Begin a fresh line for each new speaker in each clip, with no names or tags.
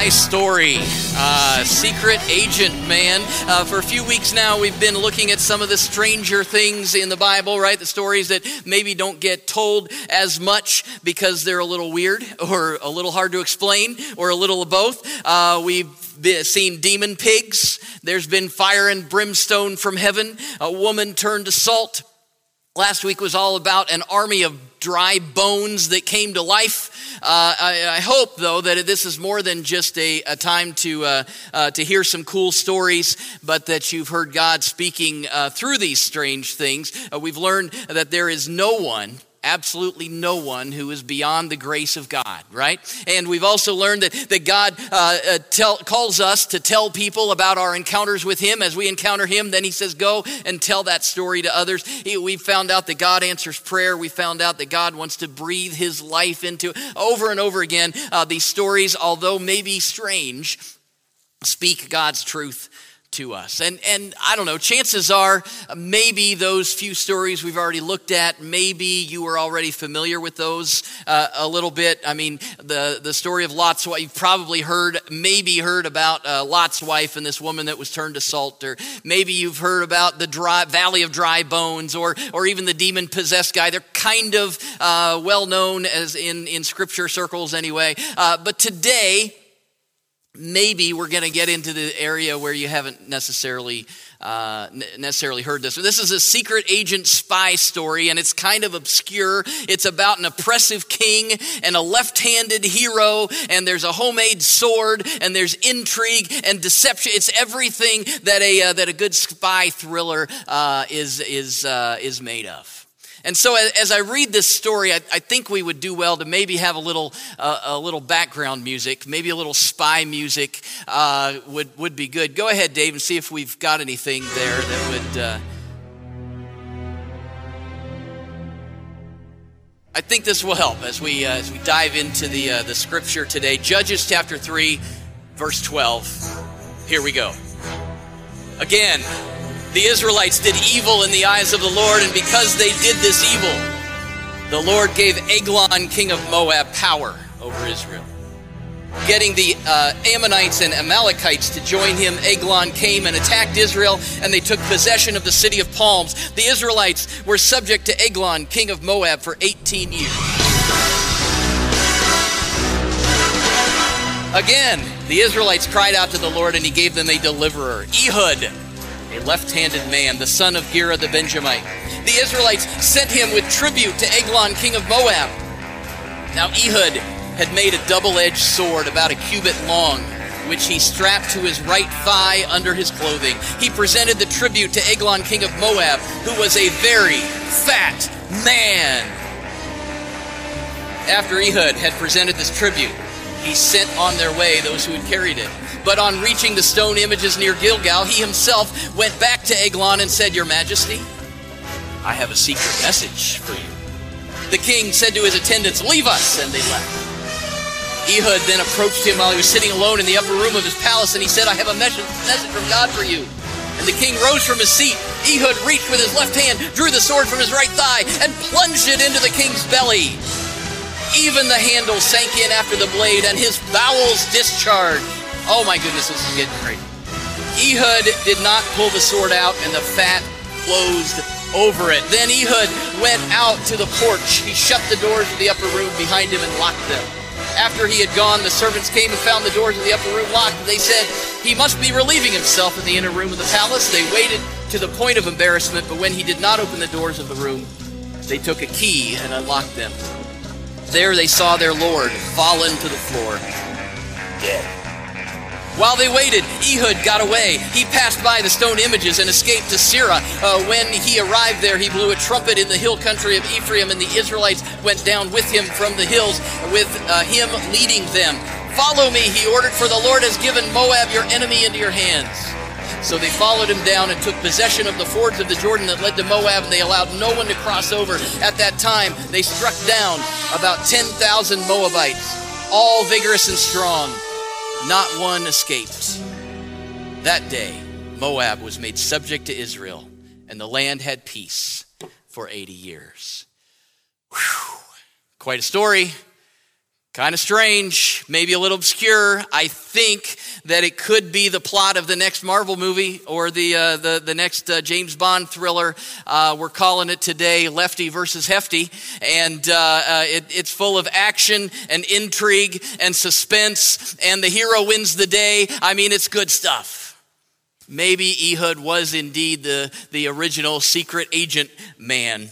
Spy story. Uh, secret agent man. Uh, for a few weeks now, we've been looking at some of the stranger things in the Bible, right? The stories that maybe don't get told as much because they're a little weird or a little hard to explain or a little of both. Uh, we've seen demon pigs. There's been fire and brimstone from heaven. A woman turned to salt. Last week was all about an army of dry bones that came to life. Uh, I, I, hope, though, that this is more than just a, a time to, uh, uh, to hear some cool stories, but that you've heard God speaking uh, through these strange things. Uh, we've learned that there is no one absolutely no one who is beyond the grace of God, right? And we've also learned that, that God uh, uh, tell, calls us to tell people about our encounters with Him. As we encounter Him, then He says, Go and tell that story to others. We found out that God answers prayer. We found out that God wants to breathe His life into over and over again. Uh, these stories, although maybe strange, speak God's truth to us. And, and I don't know, chances are maybe those few stories we've already looked at, maybe you were already familiar with those uh, a little bit. I mean, the, the story of Lot's wife, you've probably heard, maybe heard about uh, Lot's wife and this woman that was turned to salt, or maybe you've heard about the dry, Valley of Dry Bones, or, or even the demon possessed guy. They're kind of uh, well known as in, in scripture circles anyway. Uh, but today, maybe we're going to get into the area where you haven't necessarily uh, necessarily heard this. This is a secret agent spy story, and it's kind of obscure. It's about an oppressive king and a left-handed hero, and there's a homemade sword, and there's intrigue and deception. It's everything that a uh, that a good spy thriller uh, is is uh, is made of. And so, as I read this story, I, think we would do well to maybe have a little, uh, a little background music, maybe a little spy music uh, would, would be good. Go ahead, Dave, and see if we've got anything there that would. Uh... I think this will help as we, uh, as we dive into the, uh, the scripture today. Judges chapter 3, verse 12. Here we go. Again, the Israelites did evil in the eyes of the Lord, and because they did this evil, the Lord gave Eglon, king of Moab, power over Israel. Getting the uh, Ammonites and Amalekites to join him, Eglon came and attacked Israel, and they took possession of the city of palms. The Israelites were subject to Eglon, king of Moab, for 18 years. Again, the Israelites cried out to the Lord, and he gave them a deliverer, Ehud a left handed man, the son of Gera the Benjamite. The Israelites sent him with tribute to Eglon, king of Moab. Now Ehud had made a double edged sword about a cubit long, which he strapped to his right thigh under his clothing. He presented the tribute to Eglon, king of Moab, who was a very fat man. After Ehud had presented this tribute, he sent on their way those who had carried it. But on reaching the stone images near Gilgal, he himself went back to Eglon and said, Your Majesty, I have a secret message for you. The king said to his attendants, Leave us, and they left. Ehud then approached him while he was sitting alone in the upper room of his palace, and he said, I have a message from God for you. And the king rose from his seat. Ehud reached with his left hand, drew the sword from his right thigh, and plunged it into the king's belly. Even the handle sank in after the blade, and his bowels discharged. Oh my goodness, this is getting crazy. Ehud did not pull the sword out, and the fat closed over it. Then Ehud went out to the porch. He shut the doors of the upper room behind him and locked them. After he had gone, the servants came and found the doors of the upper room locked. They said he must be relieving himself in the inner room of the palace. They waited to the point of embarrassment, but when he did not open the doors of the room, they took a key and unlocked them. There they saw their Lord fallen to the floor, dead. While they waited, Ehud got away. He passed by the stone images and escaped to Seirah. Uh, when he arrived there, he blew a trumpet in the hill country of Ephraim, and the Israelites went down with him from the hills, with uh, him leading them. Follow me, he ordered, for the Lord has given Moab, your enemy, into your hands. So they followed him down and took possession of the fords of the Jordan that led to Moab, and they allowed no one to cross over. At that time, they struck down about 10,000 Moabites, all vigorous and strong. Not one escaped. That day, Moab was made subject to Israel, and the land had peace for 80 years. Whew. Quite a story. Kind of strange, maybe a little obscure. I think that it could be the plot of the next Marvel movie or the, uh, the, the next uh, James Bond thriller. Uh, we're calling it today Lefty versus Hefty. And uh, uh, it, it's full of action and intrigue and suspense, and the hero wins the day. I mean, it's good stuff. Maybe Ehud was indeed the, the original secret agent man.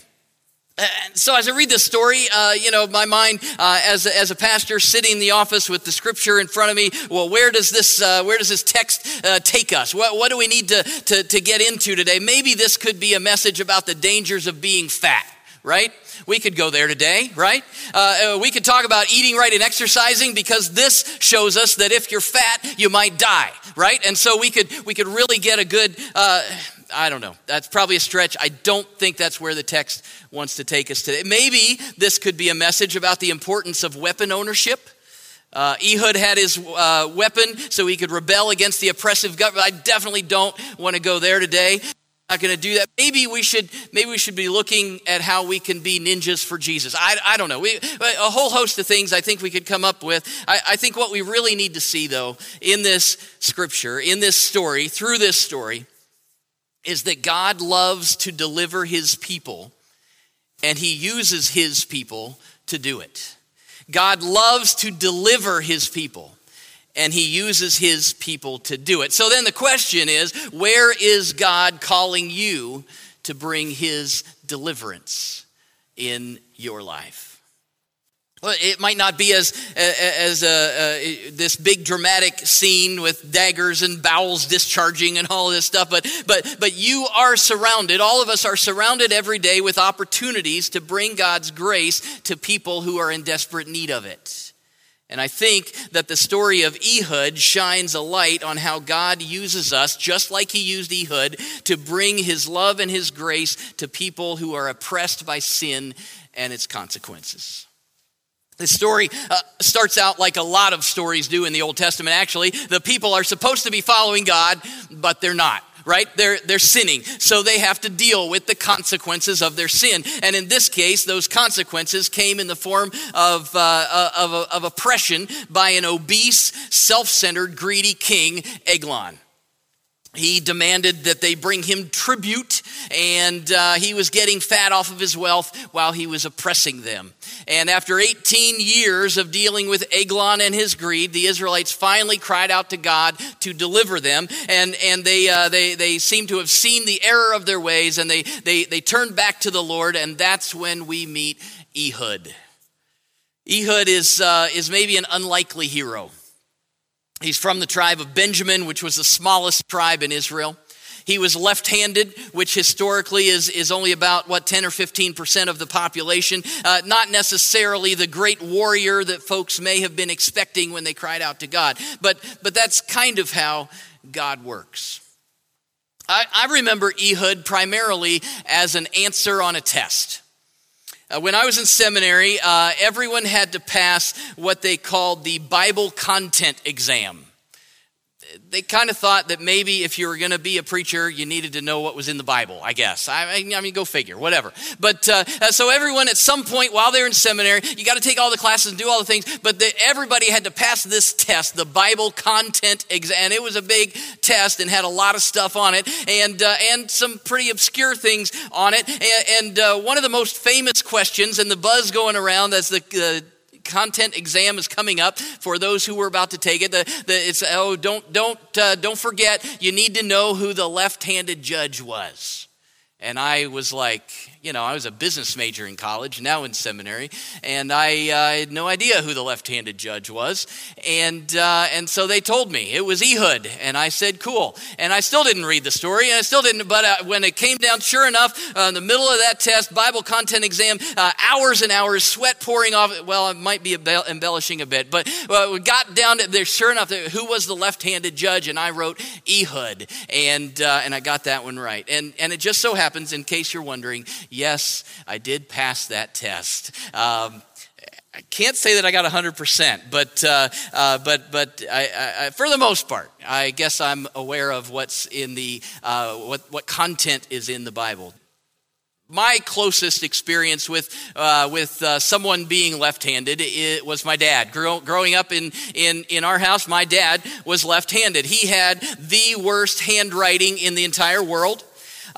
So as I read this story, uh, you know, my mind uh, as, a, as a pastor sitting in the office with the scripture in front of me, well, where does this, uh, where does this text uh, take us? What, what do we need to, to, to get into today? Maybe this could be a message about the dangers of being fat, right? We could go there today, right? Uh, uh, we could talk about eating right and exercising because this shows us that if you're fat, you might die, right? And so we could, we could really get a good, I don't know. That's probably a stretch. I don't think that's where the text wants to take us today. Maybe this could be a message about the importance of weapon ownership. Uh, Ehud had his uh, weapon so he could rebel against the oppressive government. I definitely don't want to go there today. I'm Not going to do that. Maybe we should. Maybe we should be looking at how we can be ninjas for Jesus. I, I don't know. We, a whole host of things I think we could come up with. I, I think what we really need to see, though, in this scripture, in this story, through this story, is that God loves to deliver his people and he uses his people to do it. God loves to deliver his people and he uses his people to do it. So then the question is where is God calling you to bring his deliverance in your life? It might not be as, as a, a, this big dramatic scene with daggers and bowels discharging and all this stuff, but, but, but you are surrounded, all of us are surrounded every day with opportunities to bring God's grace to people who are in desperate need of it. And I think that the story of Ehud shines a light on how God uses us, just like he used Ehud, to bring his love and his grace to people who are oppressed by sin and its consequences. This story uh, starts out like a lot of stories do in the Old Testament. Actually, the people are supposed to be following God, but they're not right? They're, they're sinning. So they have to deal with the consequences of their sin. And in this case, those consequences came in the form of, uh, uh of, of oppression by an obese, self centered, greedy king, Eglon he demanded that they bring him tribute, and uh, he was getting fat off of his wealth while he was oppressing them. And after 18 years of dealing with Eglon and his greed, the Israelites finally cried out to God to deliver them, and, and they, uh, they, they seem to have seen the error of their ways, and they, they, they turned back to the Lord, and that's when we meet Ehud. Ehud is, uh, is maybe an unlikely hero. He's from the tribe of Benjamin, which was the smallest tribe in Israel. He was left handed, which historically is, is only about, what, 10 or 15% of the population. Uh, not necessarily the great warrior that folks may have been expecting when they cried out to God. But, but that's kind of how God works. I, I remember Ehud primarily as an answer on a test. Uh, when I was in seminary, uh, everyone had to pass what they called the Bible content exam they kind of thought that maybe if you were going to be a preacher, you needed to know what was in the Bible, I guess. I, I mean, go figure, whatever. But uh, uh, so everyone at some point while they're in seminary, you got to take all the classes and do all the things, but the, everybody had to pass this test, the Bible content exam. And it was a big test and had a lot of stuff on it and, uh, and some pretty obscure things on it. And, and uh, one of the most famous questions and the buzz going around as the content exam is coming up for those who were about to take it. The, the, it's oh don't don't uh, don't forget you need to know who the left-handed judge was. And I was like, you know, I was a business major in college, now in seminary, and I, uh, had no idea who the left-handed judge was. And uh, and so they told me it was Ehud, and I said, cool. And I still didn't read the story, and I still didn't. But uh, when it came down, sure enough, uh, in the middle of that test, Bible content exam, uh, hours and hours, sweat pouring off. Well, I might be embellishing a bit, but uh, we got down to there. Sure enough, who was the left-handed judge? And I wrote Ehud, and and I got that one right. And and it just so happens, in case you're wondering, yes, I did pass that test. Um, I can't say that I got 100%, but, uh, uh, but, but I, I, for the most part, I guess I'm aware of what's in the, uh, what, what content is in the Bible. my closest experience with uh, with uh, someone being left-handed was my dad. Grow, growing up in, in in our house, my dad was left-handed. He had the worst handwriting in the entire world.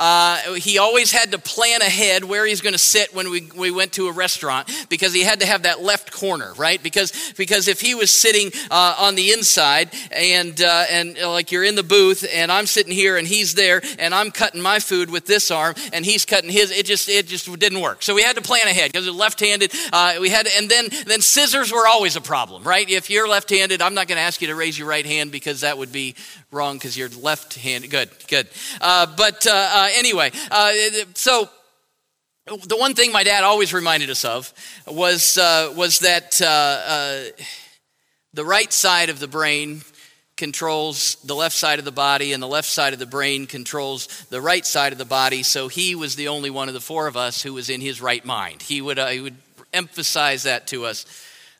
Uh, he always had to plan ahead where he's going to sit when we, we went to a restaurant because he had to have that left corner, right? Because, because if he was sitting uh, on the inside and, uh, and uh, like you're in the booth and I'm sitting here and he's there and I'm cutting my food with this arm and he's cutting his, it just, it just didn't work. So we had to plan ahead because left-handed. Uh, we had, and then, then scissors were always a problem, right? If you're left-handed, I'm not going to ask you to raise your right hand because that would be wrong because you're left-handed. Good, good. Uh, but uh, anyway, uh, so the one thing my dad always reminded us of was, uh, was that uh, uh, the right side of the brain controls the left side of the body, and the left side of the brain controls the right side of the body. So he was the only one of the four of us who was in his right mind. He would, uh, he would emphasize that to us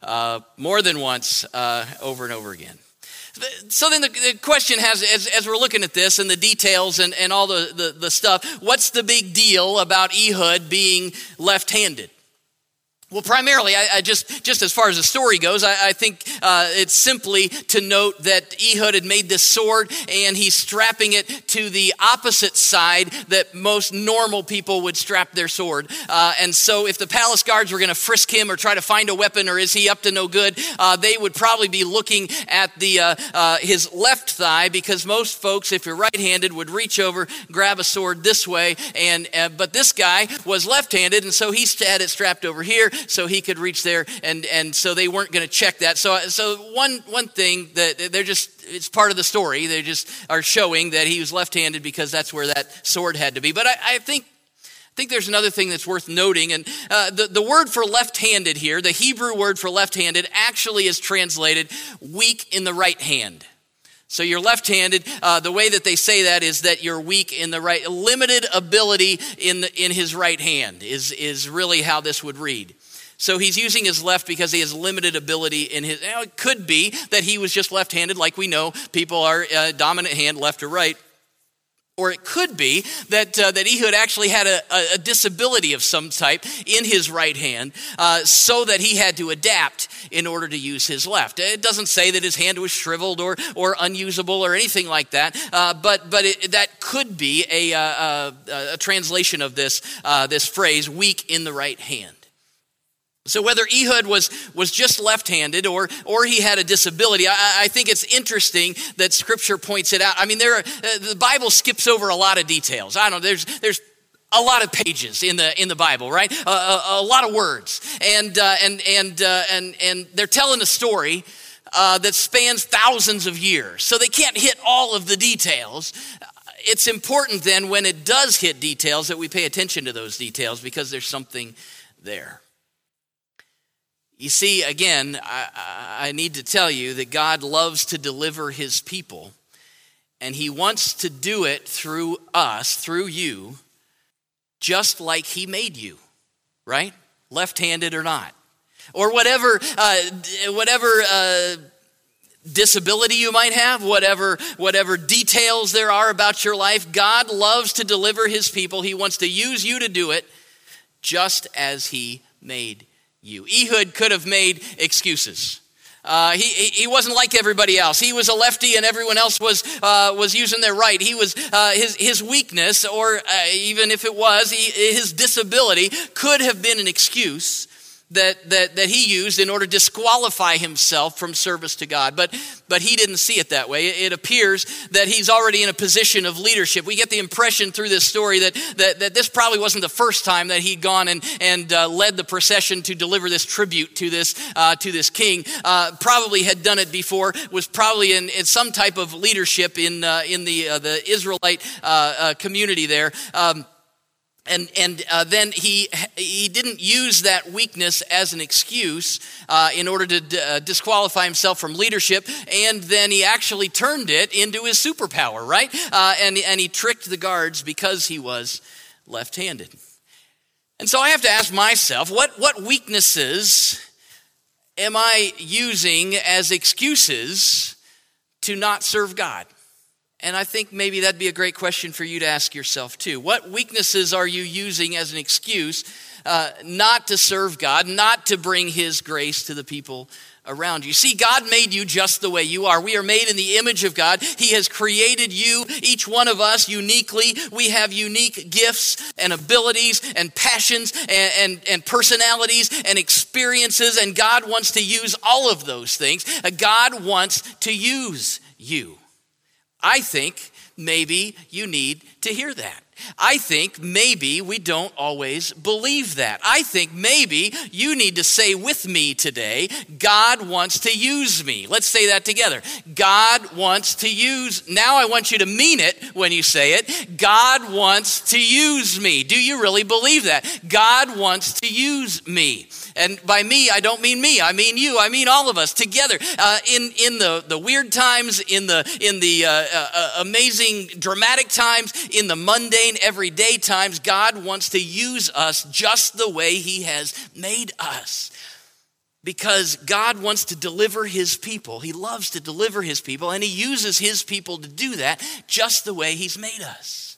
uh, more than once, uh, over and over again. So then the, the question has, as, as, we're looking at this and the details and, and all the, the, the stuff, what's the big deal about Ehud being left handed? Well, primarily, I, I, just just as far as the story goes, I, I think uh, it's simply to note that Ehud had made this sword and he's strapping it to the opposite side that most normal people would strap their sword. Uh, and so, if the palace guards were going to frisk him or try to find a weapon, or is he up to no good, uh, they would probably be looking at the uh, uh, his left thigh because most folks, if you're right-handed, would reach over, grab a sword this way, and uh, but this guy was left-handed, and so he had it strapped over here so he could reach there, and, and so they weren't going to check that. So, so one, one thing that they're just, it's part of the story. They just are showing that he was left handed because that's where that sword had to be. But I, I think I think there's another thing that's worth noting, and uh, the, the word for left handed here, the Hebrew word for left handed, actually is translated weak in the right hand. So you're left handed. Uh, the way that they say that is that you're weak in the right, limited ability in, the, in his right hand, is, is really how this would read. So he's using his left because he has limited ability in his. Now it could be that he was just left handed, like we know people are uh, dominant hand, left or right. Or it could be that, uh, that Ehud actually had a, a, disability of some type in his right hand uh, so that he had to adapt in order to use his left. It doesn't say that his hand was shriveled or, or unusable or anything like that, uh, but, but it, that could be a, uh, uh, a, a translation of this, uh, this phrase, weak in the right hand. So whether Ehud was, was just left-handed or, or he had a disability, I, I think it's interesting that Scripture points it out. I mean, there are, uh, the Bible skips over a lot of details. I don't know. There's there's a lot of pages in the in the Bible, right? a, a, lot of words, and uh, and and uh, and and they're telling a story. Uh, that spans thousands of years. So they can't hit all of the details. It's important then when it does hit details that we pay attention to those details because there's something there. You see, again, I, I, need to tell you that God loves to deliver his people, and he wants to do it through us, through you, just like he made you, right? Left handed or not. Or whatever, uh, whatever. Uh, disability you might have whatever whatever details there are about your life god loves to deliver his people he wants to use you to do it just as he made you. Ehud could have made excuses. Uh, he, he wasn't like everybody else. He was a lefty, and everyone else was uh, was using their right. He was uh, his his weakness, or uh, even if it was he, his disability, could have been an excuse that, that, that he used in order to disqualify himself from service to God. But, but he didn't see it that way. It appears that he's already in a position of leadership. We get the impression through this story that, that, that this probably wasn't the first time that he'd gone and, and uh, led the procession to deliver this tribute to this, uh, to this king. Uh, probably had done it before, was probably in, in some type of leadership in, uh, in the, uh, the Israelite uh, community there. Um, and, and uh, then he, he didn't use that weakness as an excuse uh, in order to d- uh, disqualify himself from leadership. And then he actually turned it into his superpower, right? Uh, and, and he tricked the guards because he was left handed. And so I have to ask myself what, what weaknesses am I using as excuses to not serve God? And I think maybe that'd be a great question for you to ask yourself too. What weaknesses are you using as an excuse uh, not to serve God, not to bring His grace to the people around you. See, God made you just the way you are. We are made in the image of God. He has created you, each one of us, uniquely. We have unique gifts and abilities and passions and, and, and personalities and experiences, and God wants to use all of those things. Uh, God wants to use you. I think maybe you need to hear that. I think maybe we don't always believe that. I think maybe you need to say with me today, God wants to use me. Let's say that together. God wants to use, now I want you to mean it when you say it. God wants to use me. Do you really believe that? God wants to use me. And by me, I don't mean me. I mean you. I mean all of us together. Uh, in in the, the weird times, in the in the uh, uh, uh, amazing dramatic times, in the mundane everyday times, God wants to use us just the way He has made us. Because God wants to deliver His people. He loves to deliver His people, and He uses His people to do that just the way He's made us.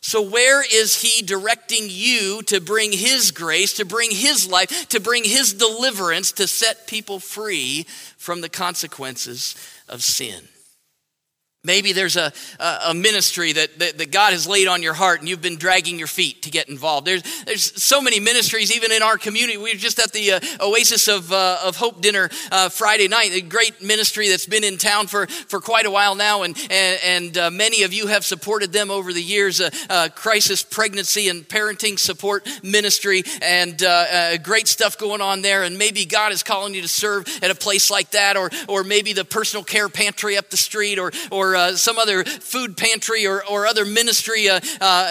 So, where is He directing you to bring His grace, to bring His life, to bring His deliverance, to set people free from the consequences of sin? Maybe there's a, a ministry that, that, that, God has laid on your heart and you've been dragging your feet to get involved. There's, there's so many ministries, even in our community. We were just at the uh, Oasis of, uh, of Hope dinner uh, Friday night, a great ministry that's been in town for, for quite a while now. And, and, and uh, many of you have supported them over the years uh, uh, crisis pregnancy and parenting support ministry, and great stuff going on there. And maybe God is calling you to serve at a place like that, or, or maybe the personal care pantry up the street, or, or or uh, some other food pantry or, or other ministry. Uh, uh,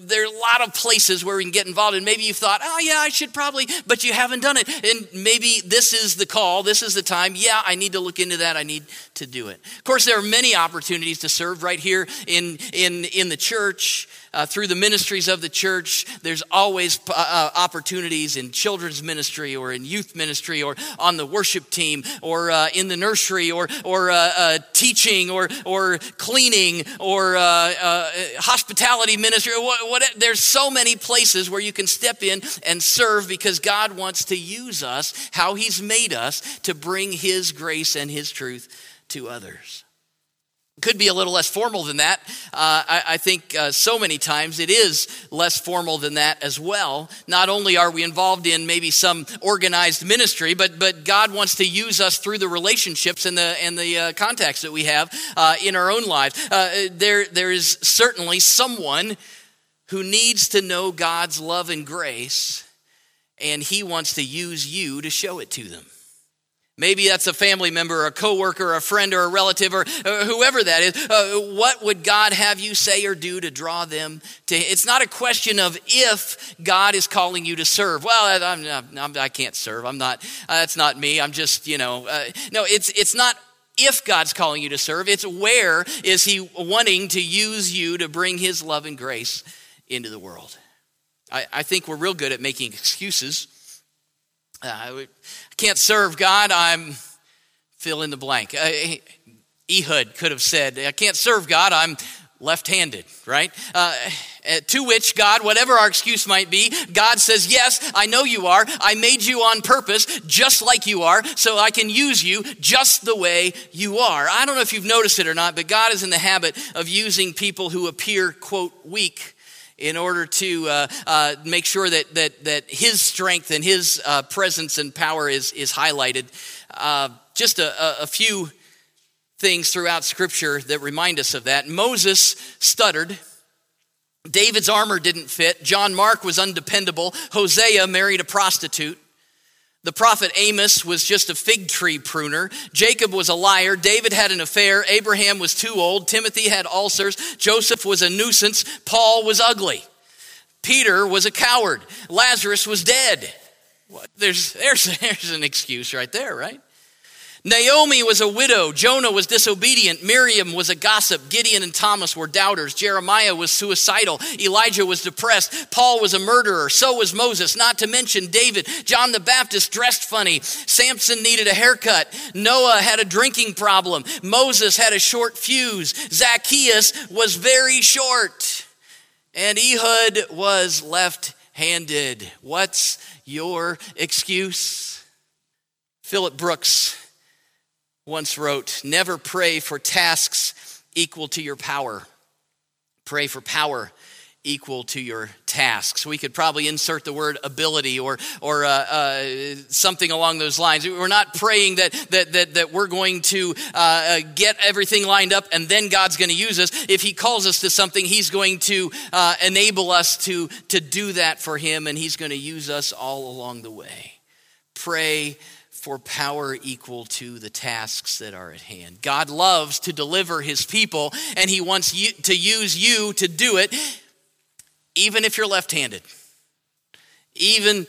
there are a lot of places where we can get involved. And maybe you've thought, oh, yeah, I should probably, but you haven't done it. And maybe this is the call, this is the time. Yeah, I need to look into that. I need to do it. Of course, there are many opportunities to serve right here in, in, in the church uh, through the ministries of the church, there's always uh, uh, opportunities in children's ministry or in youth ministry or on the worship team or uh, in the nursery or, or uh, uh, teaching or, or cleaning or hospitality ministry. What, what, there's so many places where you can step in and serve because God wants to use us, how He's made us, to bring His grace and His truth to others could be a little less formal than that. Uh, I, I, think uh, so many times it is less formal than that as well. Not only are we involved in maybe some organized ministry, but but God wants to use us through the relationships and the and the uh, contacts that we have uh, in our own lives. Uh, there there is certainly someone who needs to know God's love and grace, and He wants to use you to show it to them. Maybe that's a family member, or a coworker, or a friend, or a relative, or, or whoever that is. Uh, what would God have you say or do to draw them to? It's not a question of if God is calling you to serve. Well, I'm, I'm, I can not serve. I'm not. Uh, that's not me. I'm just, you know. Uh, no, it's it's not if God's calling you to serve. It's where is He wanting to use you to bring His love and grace into the world. I, I think we're real good at making excuses. Uh, can't serve God, I'm fill in the blank. Uh, Ehud could have said, I can't serve God, I'm left handed, right? Uh, to which God, whatever our excuse might be, God says, Yes, I know you are. I made you on purpose, just like you are, so I can use you just the way you are. I don't know if you've noticed it or not, but God is in the habit of using people who appear, quote, weak in order to uh, uh, make sure that, that, that his strength and his uh, presence and power is, is highlighted. Uh, just a, a, few things throughout Scripture that remind us of that. Moses stuttered. David's armor didn't fit. John Mark was undependable. Hosea married a prostitute. The prophet Amos was just a fig tree pruner. Jacob was a liar. David had an affair. Abraham was too old. Timothy had ulcers. Joseph was a nuisance. Paul was ugly. Peter was a coward. Lazarus was dead. There's, there's, there's an excuse right there, right? Naomi was a widow. Jonah was disobedient. Miriam was a gossip. Gideon and Thomas were doubters. Jeremiah was suicidal. Elijah was depressed. Paul was a murderer. So was Moses, not to mention David. John the Baptist dressed funny. Samson needed a haircut. Noah had a drinking problem. Moses had a short fuse. Zacchaeus was very short. And Ehud was left handed. What's your excuse? Philip Brooks once wrote Never pray for tasks equal to your power. Pray for power equal to your tasks. We could probably insert the word ability or, or uh, uh, something along those lines. We're not praying that, that, that, that we're going to uh, uh get everything lined up and then God's going to use us. If He calls us to something, He's going to uh, enable us to, to do that for Him and He's going to use us all along the way. Pray for power equal to the tasks that are at hand. God loves to deliver his people, and he wants you, to use you to do it, even if you're left handed, even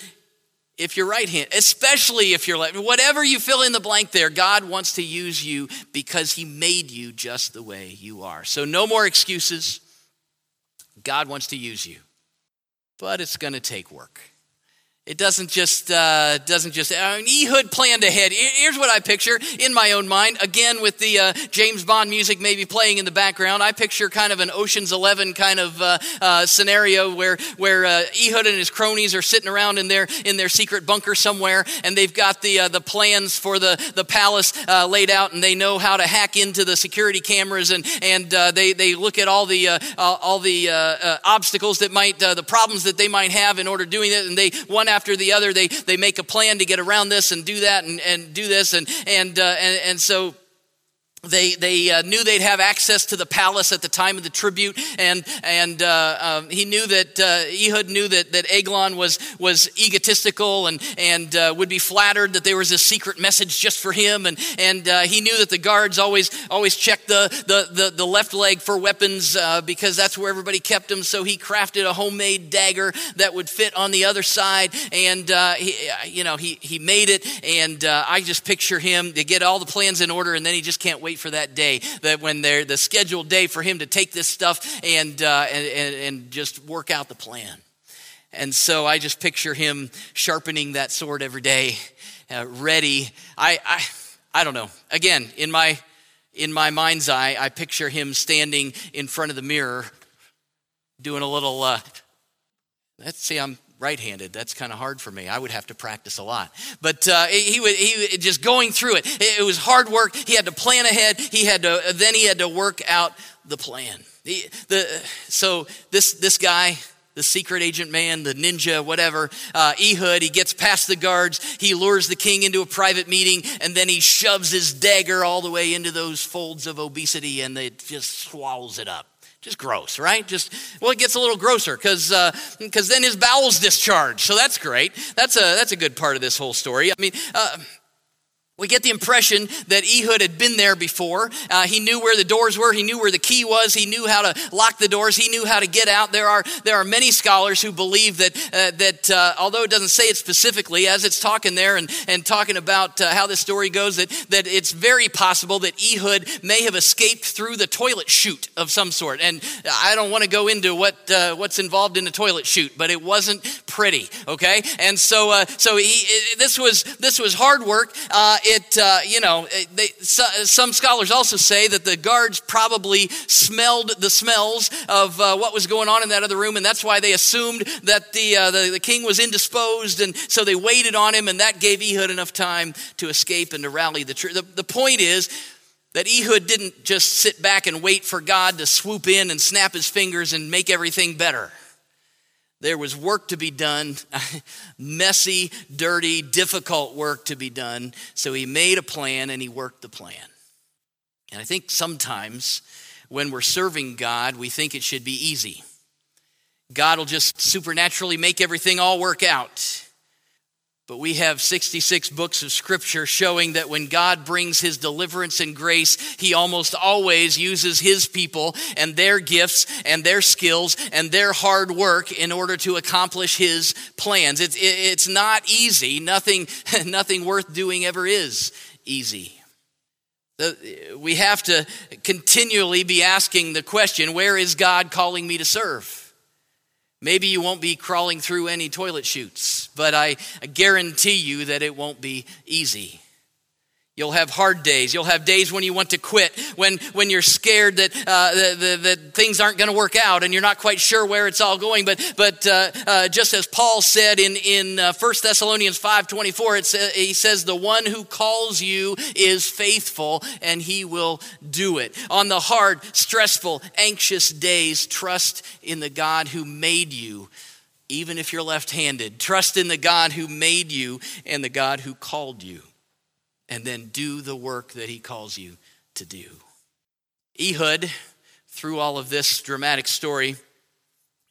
if you're right handed, especially if you're left. Whatever you fill in the blank there, God wants to use you because he made you just the way you are. So, no more excuses. God wants to use you, but it's going to take work. It doesn't just uh, doesn't just. I mean, Ehud planned ahead. Here's what I picture in my own mind. Again, with the uh, James Bond music maybe playing in the background, I picture kind of an Ocean's Eleven kind of uh, uh scenario where where uh, Ehud and his cronies are sitting around in their in their secret bunker somewhere, and they've got the uh, the plans for the the palace laid out, and they know how to hack into the security cameras, and and they they look at all the all the obstacles that might the problems that they might have in order doing it, and they one after the other. They, they make a plan to get around this and do that and, and do this. And, and, uh, and, and so they, they uh, knew they'd have access to the palace at the time of the tribute, and, and uh, um, he knew that, uh, Ehud knew that, that Eglon was, was egotistical and, and uh, would be flattered that there was a secret message just for him, and, and uh, he knew that the guards always, always checked the, the, the, the left leg for weapons uh, because that's where everybody kept them, so he crafted a homemade dagger that would fit on the other side, and he, you know, he, he made it, and I just picture him to get all the plans in order, and then he just can't wait wait for that day, that when they're the scheduled day for him to take this stuff and, uh, and, and, and just work out the plan. And so I just picture him sharpening that sword every day, uh, ready. I, I, I don't know. Again, in my, in my mind's eye, I picture him standing in front of the mirror, doing a little. Uh, let's see, I'm right-handed. That's kind of hard for me. I would have to practice a lot. But uh, he would he just going through it. It was hard work. He had to plan ahead. He had to then he had to work out the plan. The, the so this this guy the secret agent man, the ninja, whatever, uh, Ehud, he gets past the guards, he lures the king into a private meeting, and then he shoves his dagger all the way into those folds of obesity and it just swallows it up. Just gross, right? Just well, it gets a little grosser because uh, then his bowels discharge. So that's great. That's a that's a good part of this whole story. I mean, uh, we get the impression that Ehud had been there before. Uh, he knew where the doors were. He knew where the key was. He knew how to lock the doors. He knew how to get out. There are, there are many scholars who believe that, uh, that uh, although it doesn't say it specifically, as it's talking there and, and talking about uh, how this story goes, that, that it's very possible that Ehud may have escaped through the toilet chute of some sort. And I don't want to go into what, uh, what's involved in the toilet chute, but it wasn't pretty, okay? And so, uh, so he, this, was, this was hard work uh, you know, they, so, some scholars also say that the guards probably smelled the smells of uh, what was going on in that other room, and that's why they assumed that the, uh, the, the, king was indisposed, and so they waited on him, and that gave Ehud enough time to escape and to rally the troops. The, the point is, that Ehud didn't just sit back and wait for God to swoop in and snap his fingers and make everything better. There was work to be done, messy, dirty, difficult work to be done. So he made a plan and he worked the plan. And I think sometimes when we're serving God, we think it should be easy. God will just supernaturally make everything all work out. But we have 66 books of scripture showing that when God brings his deliverance and grace, he almost always uses his people and their gifts and their skills and their hard work in order to accomplish his plans. It's, it's not easy. Nothing, nothing worth doing ever is easy. we have to continually be asking the question where is God calling me to serve? Maybe you won't be crawling through any toilet chutes, but I, guarantee you that it won't be easy. You'll have hard days. You'll have days when you want to quit, when, when you're scared that, uh, that, that, things aren't going to work out and you're not quite sure where it's all going. But, but uh, uh, just as Paul said in, in uh, 1 Thessalonians 5.24, it sa- he says, the one who calls you is faithful and he will do it. On the hard, stressful, anxious days, trust in the God who made you even if you're left handed. Trust in the God who made you and the God who called you and then do the work that he calls you to do. Ehud, through all of this dramatic story,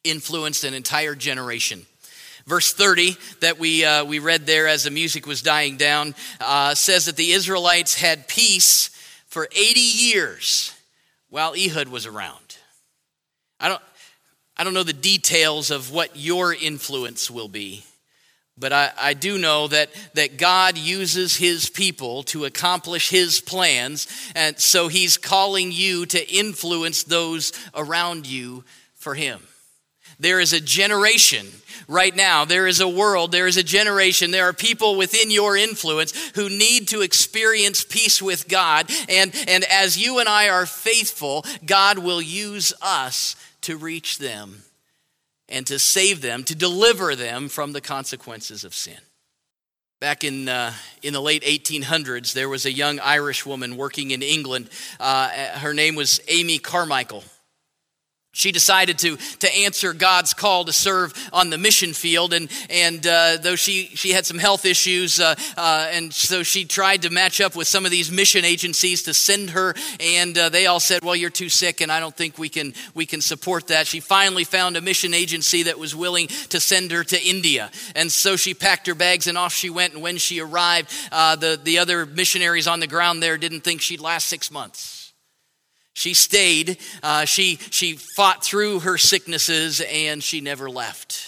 influenced an entire generation. Verse 30 that we, uh, we read there as the music was dying down uh, says that the Israelites had peace for 80 years while Ehud was around. I don't, I don't know the details of what your influence will be. But I, I, do know that, that God uses his people to accomplish his plans. And so he's calling you to influence those around you for him. There is a generation right now, there is a world, there is a generation, there are people within your influence who need to experience peace with God. And, and as you and I are faithful, God will use us to reach them and to save them, to deliver them from the consequences of sin. Back in, uh, in the late 1800s, there was a young Irish woman working in England. Uh, her name was Amy Carmichael. She decided to, to answer God's call to serve on the mission field, and, and uh, though she, she had some health issues, uh, uh, and so she tried to match up with some of these mission agencies to send her, and uh, they all said, Well, you're too sick, and I don't think we can, we can support that. She finally found a mission agency that was willing to send her to India, and so she packed her bags and off she went. And when she arrived, uh, the, the other missionaries on the ground there didn't think she'd last six months. She stayed, uh, she, she fought through her sicknesses, and she never left.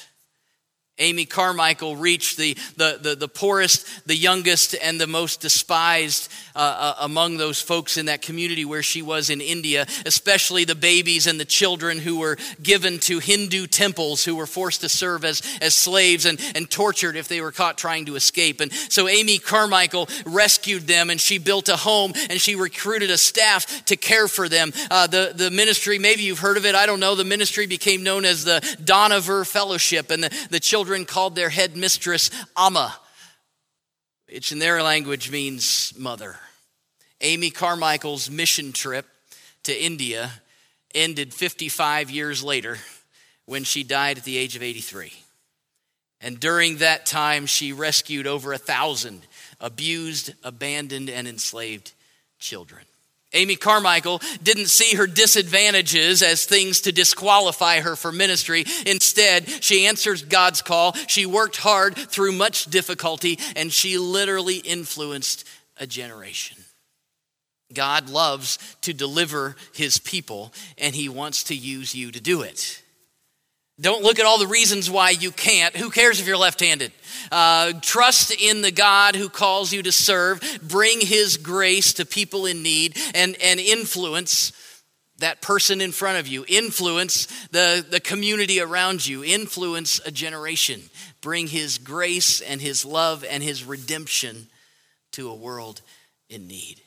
Amy Carmichael reached the, the, the, the, poorest, the youngest, and the most despised uh, uh, among those folks in that community where she was in India, especially the babies and the children who were given to Hindu temples, who were forced to serve as, as slaves and, and tortured if they were caught trying to escape. And so Amy Carmichael rescued them and she built a home and she recruited a staff to care for them. Uh, the, the ministry, maybe you've heard of it, I don't know, the ministry became known as the Dohnavur Fellowship, and the, the children called their headmistress Amma which in their language means mother. Amy Carmichael's mission trip to India ended 55 years later when she died at the age of 83. And during that time, she rescued over a thousand abused, abandoned, and enslaved children. Amy Carmichael didn't see her disadvantages as things to disqualify her for ministry. Instead, she answered God's call. She worked hard through much difficulty, and she literally influenced a generation. God loves to deliver his people, and he wants to use you to do it. Don't look at all the reasons why you can't. Who cares if you're left handed? Uh, trust in the God who calls you to serve. Bring his grace to people in need and, and influence that person in front of you. Influence the, the community around you. Influence a generation. Bring his grace and his love and his redemption to a world in need.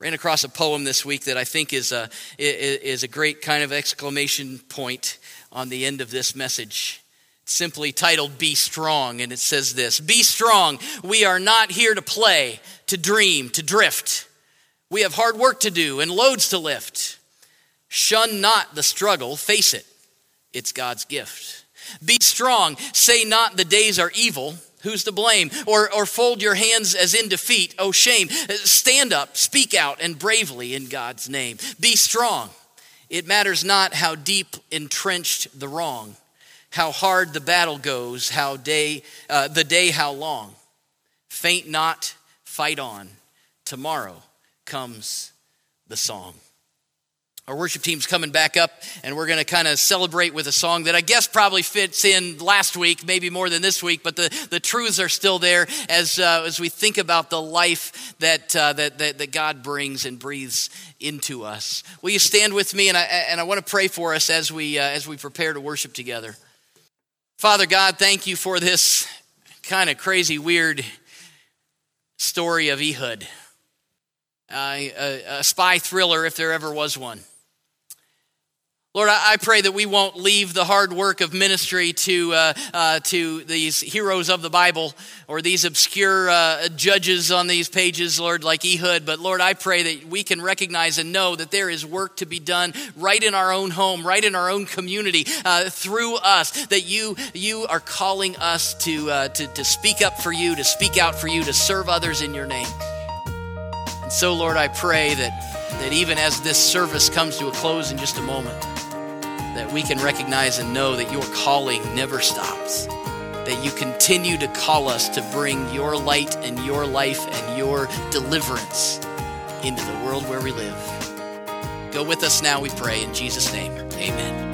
Ran across a poem this week that I think is a, is a great kind of exclamation point on the end of this message. simply titled Be Strong, and it says this Be strong. We are not here to play, to dream, to drift. We have hard work to do and loads to lift. Shun not the struggle, face it. It's God's gift. Be strong. Say not the days are evil. Who's to blame? Or, or fold your hands as in defeat. Oh, shame. Stand up, speak out, and bravely in God's name. Be strong. It matters not how deep entrenched the wrong, how hard the battle goes, how day, uh, the day how long. Faint not, fight on. Tomorrow comes the song. Our worship team's coming back up, and we're going to kind of celebrate with a song that I guess probably fits in last week, maybe more than this week, but the, the truths are still there as, uh, as we think about the life that, uh, that, that, that, God brings and breathes into us. Will you stand with me? And I, and I want to pray for us as we, uh, as we prepare to worship together. Father God, thank you for this kind of crazy, weird story of Ehud, a, a spy thriller if there ever was one. Lord, I pray that we won't leave the hard work of ministry to, uh, uh, to these heroes of the Bible or these obscure uh, judges on these pages, Lord, like Ehud. But Lord, I pray that we can recognize and know that there is work to be done right in our own home, right in our own community, uh, through us, that you, you are calling us to, uh, to, to speak up for you, to speak out for you, to serve others in your name. And so, Lord, I pray that, that even as this service comes to a close in just a moment, that we can recognize and know that your calling never stops. That you continue to call us to bring your light and your life and your deliverance into the world where we live. Go with us now, we pray. In Jesus' name, amen.